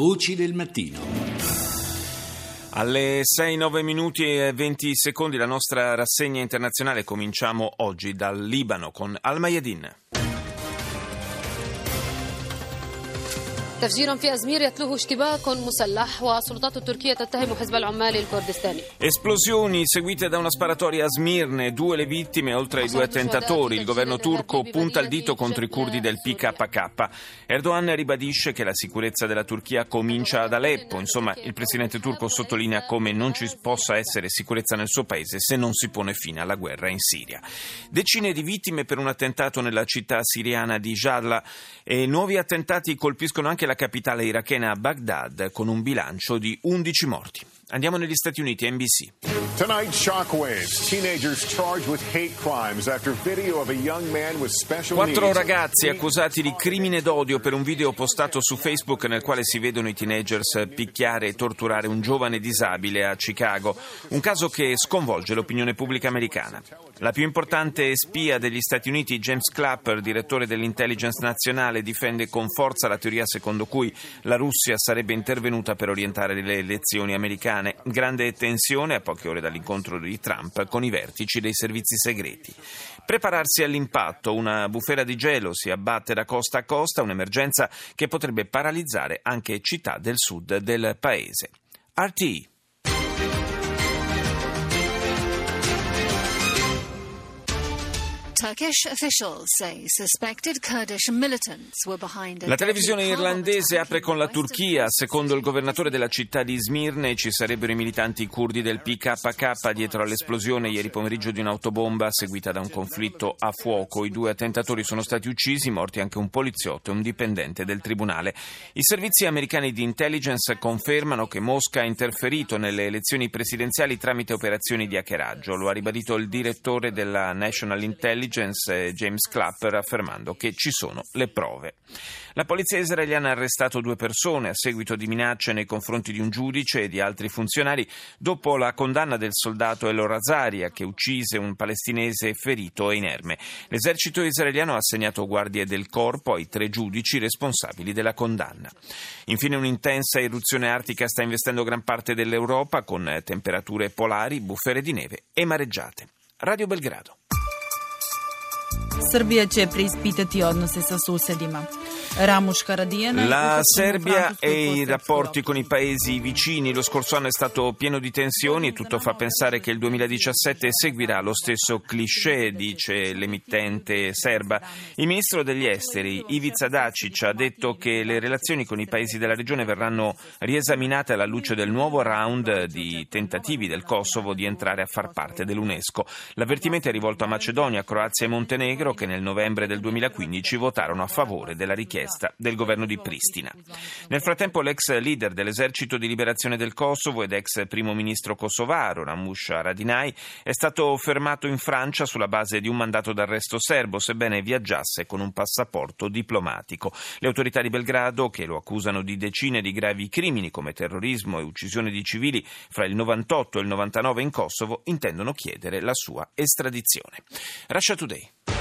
Voci del mattino. Alle 6-9 minuti e 20 secondi la nostra rassegna internazionale cominciamo oggi dal Libano con Al-Mayadin. تفجير في أزمير يتلوه اشتباك مسلح والسلطات التركية تتهم حزب العمال الكردستاني Esplosioni seguite da una sparatoria a Smirne, due le vittime oltre ai due attentatori. Il governo turco punta il dito contro i curdi del PKK. Erdogan ribadisce che la sicurezza della Turchia comincia ad Aleppo. Insomma, il presidente turco sottolinea come non ci possa essere sicurezza nel suo paese se non si pone fine alla guerra in Siria. Decine di vittime per un attentato nella città siriana di Jadla e nuovi attentati colpiscono anche la capitale irachena Baghdad con un bilancio di 11 morti. Andiamo negli Stati Uniti, NBC. Tonight, shockwaves. Teenagers charged with hate crimes after video of a young man with special Quattro ragazzi accusati di crimine d'odio per un video postato su Facebook nel quale si vedono i teenagers picchiare e torturare un giovane disabile a Chicago. Un caso che sconvolge l'opinione pubblica americana. La più importante spia degli Stati Uniti, James Clapper, direttore dell'intelligence nazionale, difende con forza la teoria secondo cui la Russia sarebbe intervenuta per orientare le elezioni americane. Grande tensione a poche ore dall'incontro di Trump con i vertici dei servizi segreti. Prepararsi all'impatto, una bufera di gelo si abbatte da costa a costa, un'emergenza che potrebbe paralizzare anche città del sud del paese. RTI La televisione irlandese apre con la Turchia. Secondo il governatore della città di Smirne ci sarebbero i militanti curdi del PKK dietro all'esplosione ieri pomeriggio di un'autobomba seguita da un conflitto a fuoco. I due attentatori sono stati uccisi, morti anche un poliziotto e un dipendente del tribunale. I servizi americani di intelligence confermano che Mosca ha interferito nelle elezioni presidenziali tramite operazioni di hackeraggio. Lo ha ribadito il direttore della National Intelligence James Clapper affermando che ci sono le prove. La polizia israeliana ha arrestato due persone a seguito di minacce nei confronti di un giudice e di altri funzionari dopo la condanna del soldato El Razaria che uccise un palestinese ferito e inerme. L'esercito israeliano ha assegnato guardie del corpo ai tre giudici responsabili della condanna. Infine un'intensa eruzione artica sta investendo gran parte dell'Europa con temperature polari, bufere di neve e mareggiate. Radio Belgrado. Srbija će preispitati odnose sa susedima. La Serbia e i rapporti con i paesi vicini lo scorso anno è stato pieno di tensioni e tutto fa pensare che il 2017 seguirà lo stesso cliché, dice l'emittente serba. Il ministro degli esteri, Ivica Dacic, ha detto che le relazioni con i paesi della regione verranno riesaminate alla luce del nuovo round di tentativi del Kosovo di entrare a far parte dell'UNESCO. L'avvertimento è rivolto a Macedonia, Croazia e Montenegro che nel novembre del 2015 votarono a favore della richiesta del governo di Pristina. Nel frattempo l'ex leader dell'esercito di liberazione del Kosovo ed ex primo ministro kosovaro Ramush Haradinaj è stato fermato in Francia sulla base di un mandato d'arresto serbo, sebbene viaggiasse con un passaporto diplomatico. Le autorità di Belgrado, che lo accusano di decine di gravi crimini come terrorismo e uccisione di civili fra il 98 e il 99 in Kosovo, intendono chiedere la sua estradizione. Russia Today.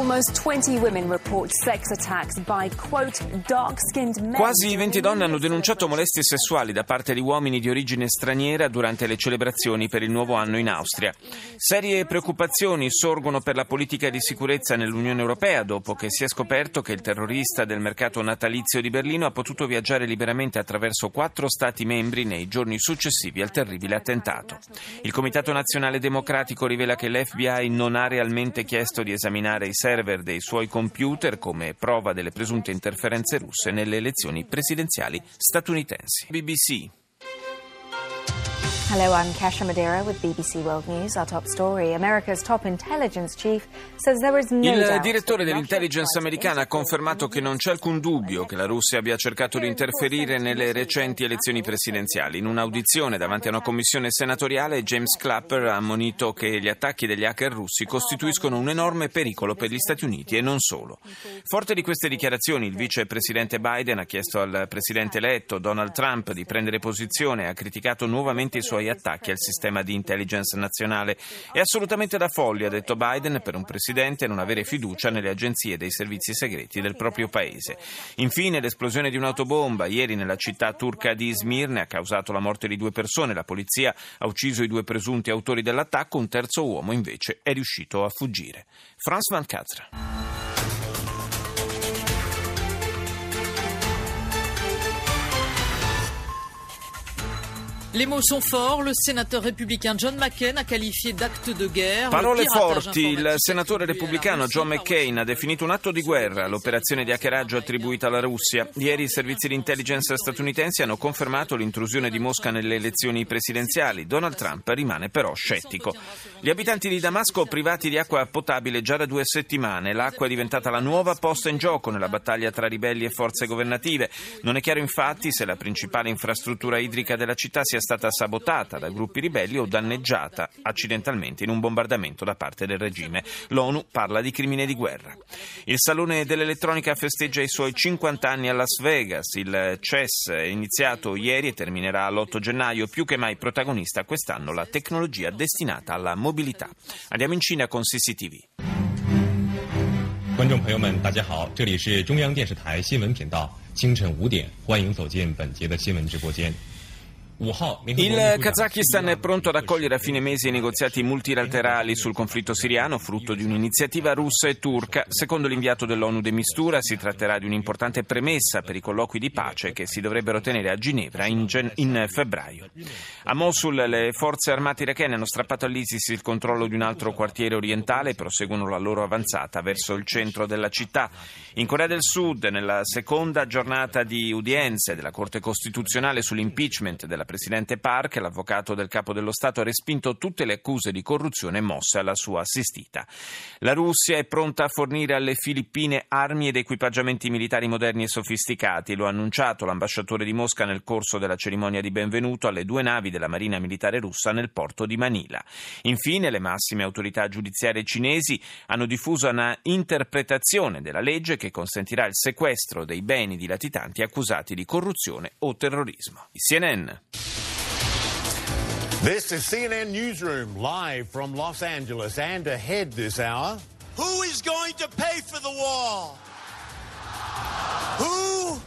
Almost 20 women report sex attacks by, quote, dark-skinned men. Quasi 20 donne hanno denunciato molestie sessuali da parte di uomini di origine straniera durante le celebrazioni per il nuovo anno in Austria. Serie preoccupazioni sorgono per la politica di sicurezza nell'Unione Europea dopo che si è scoperto che il terrorista del mercato natalizio di Berlino ha potuto viaggiare liberamente attraverso quattro Stati membri nei giorni successivi al terribile attentato. Il Comitato Nazionale Democratico rivela che l'FBI non ha realmente chiesto di esaminare i server dei suoi computer come prova delle presunte interferenze russe nelle elezioni presidenziali statunitensi. BBC Hello, I'm Kasha Madeira with BBC World News. Our top story America's top intelligence chief says there is no Il direttore dell'intelligence americana ha confermato che non c'è alcun dubbio che la Russia abbia cercato di interferire nelle recenti elezioni presidenziali. In un'audizione davanti a una commissione senatoriale, James Clapper ha ammonito che gli attacchi degli hacker russi costituiscono un enorme pericolo per gli Stati Uniti e non solo. Forte di queste dichiarazioni, il vicepresidente Biden ha chiesto al presidente eletto Donald Trump di prendere posizione e ha criticato nuovamente i suoi suoi attacchi al sistema di intelligence nazionale. È assolutamente da follia, ha detto Biden, per un presidente non avere fiducia nelle agenzie dei servizi segreti del proprio paese. Infine, l'esplosione di un'autobomba ieri nella città turca di Smirne ha causato la morte di due persone. La polizia ha ucciso i due presunti autori dell'attacco, un terzo uomo invece è riuscito a fuggire. Franz Van Katra. Les mots sont forts. Le sénateur républicain John McCain a qualifié d'acte de guerre. Parole forti. Il senatore repubblicano John McCain ha definito un atto di guerra l'operazione di hackeraggio attribuita alla Russia. Ieri i servizi di intelligence statunitensi hanno confermato l'intrusione di Mosca nelle elezioni presidenziali. Donald Trump rimane però scettico. Gli abitanti di Damasco privati di acqua potabile già da due settimane. L'acqua è diventata la nuova posta in gioco nella battaglia tra ribelli e forze governative. Non è chiaro infatti se la principale infrastruttura idrica della città sia stata sabotata da gruppi ribelli o danneggiata accidentalmente in un bombardamento da parte del regime. L'ONU parla di crimine di guerra. Il Salone dell'Elettronica festeggia i suoi 50 anni a Las Vegas. Il CES è iniziato ieri e terminerà l'8 gennaio. Più che mai protagonista quest'anno la tecnologia destinata alla mobilità. Andiamo in Cina con CCTV. 观众朋友们，大家好，这里是中央电视台新闻频道，清晨五点，欢迎走进本节的新闻直播间。 Il Kazakistan è pronto ad accogliere a fine mese i negoziati multilaterali sul conflitto siriano, frutto di un'iniziativa russa e turca. Secondo l'inviato dell'ONU de Mistura, si tratterà di un'importante premessa per i colloqui di pace che si dovrebbero tenere a Ginevra in, gen- in febbraio. A Mosul le forze armate irachene hanno strappato all'ISIS il controllo di un altro quartiere orientale e proseguono la loro avanzata verso il centro della città. In Corea del Sud, nella seconda giornata di udienze della Corte Costituzionale sull'impeachment della Presidente Park, l'avvocato del capo dello Stato ha respinto tutte le accuse di corruzione mosse alla sua assistita. La Russia è pronta a fornire alle Filippine armi ed equipaggiamenti militari moderni e sofisticati, lo ha annunciato l'ambasciatore di Mosca nel corso della cerimonia di benvenuto alle due navi della Marina Militare russa nel porto di Manila. Infine, le massime autorità giudiziarie cinesi hanno diffuso una interpretazione della legge che consentirà il sequestro dei beni di latitanti accusati di corruzione o terrorismo. CNN. This is CNN Newsroom live from Los Angeles and ahead this hour. Who is going to pay for the wall? Who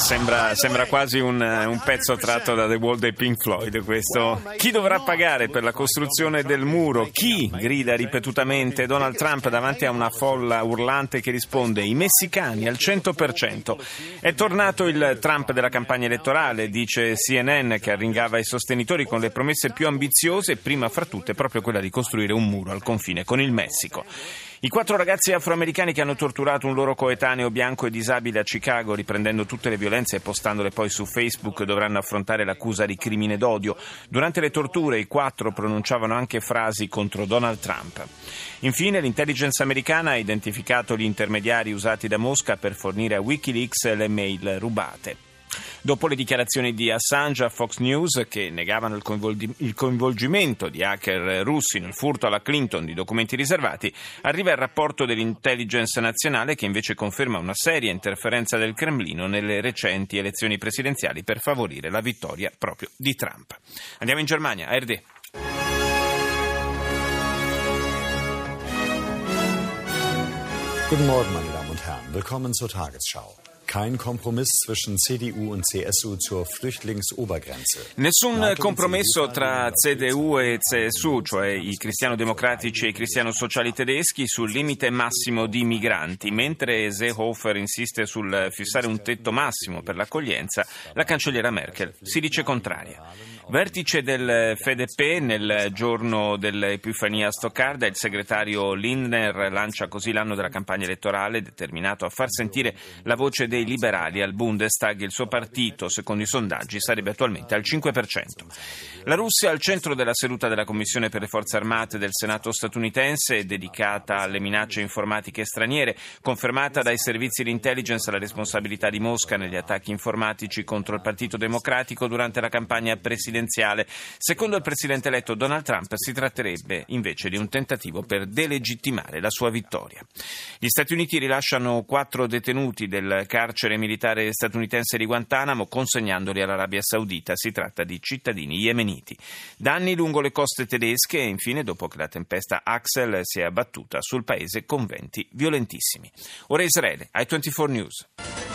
Sembra, sembra, quasi un, un, pezzo tratto da The Wall dei Pink Floyd questo. Chi dovrà pagare per la costruzione del muro? Chi? grida ripetutamente Donald Trump davanti a una folla urlante che risponde i messicani al 100%. È tornato il Trump della campagna elettorale, dice CNN che arringava i sostenitori con le promesse più ambiziose, prima fra tutte proprio quella di costruire un muro al confine con il Messico. I quattro ragazzi afroamericani che hanno torturato un loro coetaneo bianco e disabile a Chicago, riprendendo tutte le violenze e postandole poi su Facebook, dovranno affrontare l'accusa di crimine d'odio. Durante le torture i quattro pronunciavano anche frasi contro Donald Trump. Infine, l'intelligence americana ha identificato gli intermediari usati da Mosca per fornire a Wikileaks le mail rubate. Dopo le dichiarazioni di Assange a Fox News che negavano il, coinvolgi- il, coinvolgimento di hacker russi nel furto alla Clinton di documenti riservati, arriva il rapporto dell'intelligence nazionale che invece conferma una seria interferenza del Cremlino nelle recenti elezioni presidenziali per favorire la vittoria proprio di Trump. Andiamo in Germania, ARD. Guten Morgen, meine Damen und Herren. Willkommen zur Tagesschau. Kein Kompromiss zwischen CDU und CSU zur Flüchtlingsobergrenze. Nessun compromesso tra CDU e CSU, cioè i cristiano-democratici e i cristiano-sociali tedeschi, sul limite massimo di migranti. Mentre Seehofer insiste sul fissare un tetto massimo per l'accoglienza, la cancelliera Merkel si dice contraria. Vertice del FDP nel giorno dell'Epifania a Stoccarda, il segretario Lindner lancia così l'anno della campagna elettorale determinato a far sentire la voce dei liberali al Bundestag. Il suo partito, secondo i sondaggi, sarebbe attualmente al 5%. La Russia al centro della seduta della Commissione per le Forze Armate del Senato statunitense, dedicata alle minacce informatiche straniere, confermata dai servizi di intelligence la responsabilità di Mosca negli attacchi informatici contro il Partito Democratico durante la campagna presidenziale presidenziale. Secondo il presidente eletto Donald Trump si tratterebbe invece di un tentativo per delegittimare la sua vittoria. Gli Stati Uniti rilasciano quattro detenuti del carcere militare statunitense di Guantanamo consegnandoli all'Arabia Saudita. Si tratta di cittadini yemeniti. Danni lungo le coste tedesche e infine dopo che la tempesta Axel si è abbattuta sul paese con venti violentissimi. Ora Israele, ai 24 News.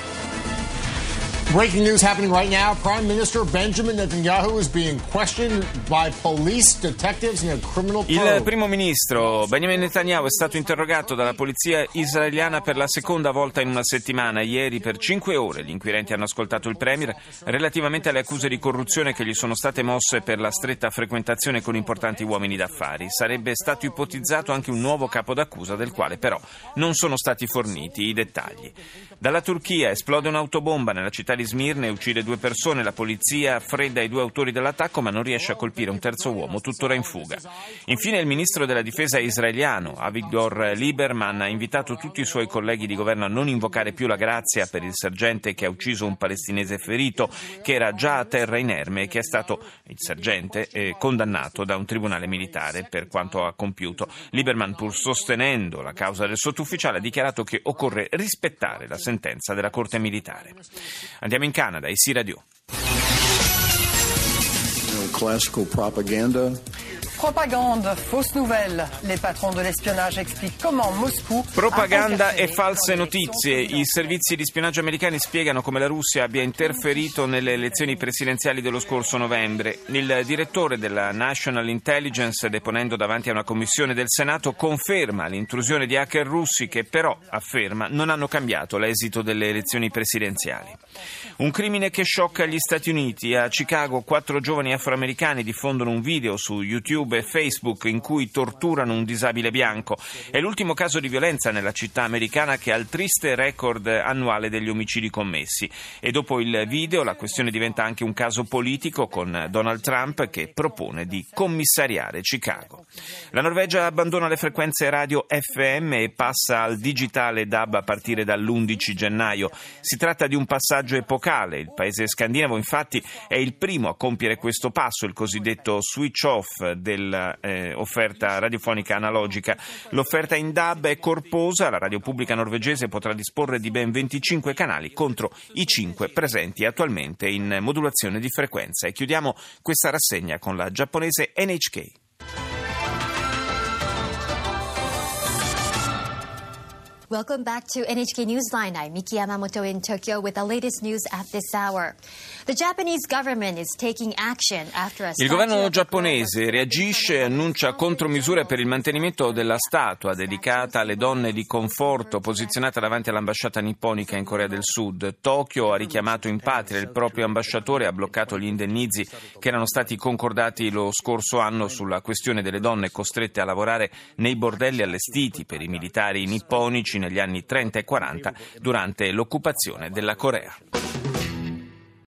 Breaking news happening right now. Prime Minister Benjamin Netanyahu is being questioned by police detectives in a criminal. Il primo ministro Benjamin Netanyahu è stato interrogato dalla polizia israeliana per la seconda volta in una settimana. Ieri per cinque ore gli inquirenti hanno ascoltato il premier relativamente alle accuse di corruzione che gli sono state mosse per la stretta frequentazione con importanti uomini d'affari. Sarebbe stato ipotizzato anche un nuovo capo d'accusa del quale però non sono stati forniti i dettagli. Dalla Turchia esplode un'autobomba nella città di Smirne uccide due persone. La polizia fredda i due autori dell'attacco ma non riesce a colpire un terzo uomo, tuttora in fuga. Infine il ministro della difesa israeliano, Avigdor Lieberman, ha invitato tutti i suoi colleghi di governo a non invocare più la grazia per il sergente che ha ucciso un palestinese ferito, che era già a terra inerme e che è stato, il sergente, eh, condannato da un tribunale militare per quanto ha compiuto. Lieberman, pur sostenendo la causa del sottufficiale, ha dichiarato che occorre rispettare la sentenza della Corte militare. Andiamo in Canada, IC Radio. Classical propaganda Propagande, fausse nouvelle. Les patrons de l'espionnage expliquent comment Moscou. Propaganda e false notizie. I servizi di spionaggio americani spiegano come la Russia abbia interferito nelle elezioni presidenziali dello scorso novembre. Il direttore della National Intelligence, deponendo davanti a una commissione del Senato, conferma l'intrusione di hacker russi che però, afferma, non hanno cambiato l'esito delle elezioni presidenziali. Un crimine che sciocca gli Stati Uniti. A Chicago quattro giovani afroamericani diffondono un video su YouTube e Facebook in cui torturano un disabile bianco. È l'ultimo caso di violenza nella città americana che ha il triste record annuale degli omicidi commessi. E dopo il video la questione diventa anche un caso politico con Donald Trump che propone di commissariare Chicago. La Norvegia abbandona le frequenze radio FM e passa al digitale DAB a partire dall'11 gennaio. Si tratta di un passaggio epocale. Il paese scandinavo infatti è il primo a compiere questo passo, il cosiddetto switch off del dell'offerta eh, radiofonica analogica. L'offerta in DAB è corposa, la radio pubblica norvegese potrà disporre di ben 25 canali contro i 5 presenti attualmente in modulazione di frequenza. E chiudiamo questa rassegna con la giapponese NHK. Welcome back to NHK Newsline. I'm Miki Yamamoto in Tokyo with the latest news at this hour. The Japanese government is taking action after a Il governo giapponese reagisce e annuncia contromisure per il mantenimento della statua dedicata alle donne di conforto posizionata davanti all'ambasciata nipponica in Corea del Sud. Tokyo ha richiamato in patria il proprio ambasciatore e ha bloccato gli indennizi che erano stati concordati lo scorso anno sulla questione delle donne costrette a lavorare nei bordelli allestiti per i militari nipponici negli anni 30 e 40 durante l'occupazione della Corea.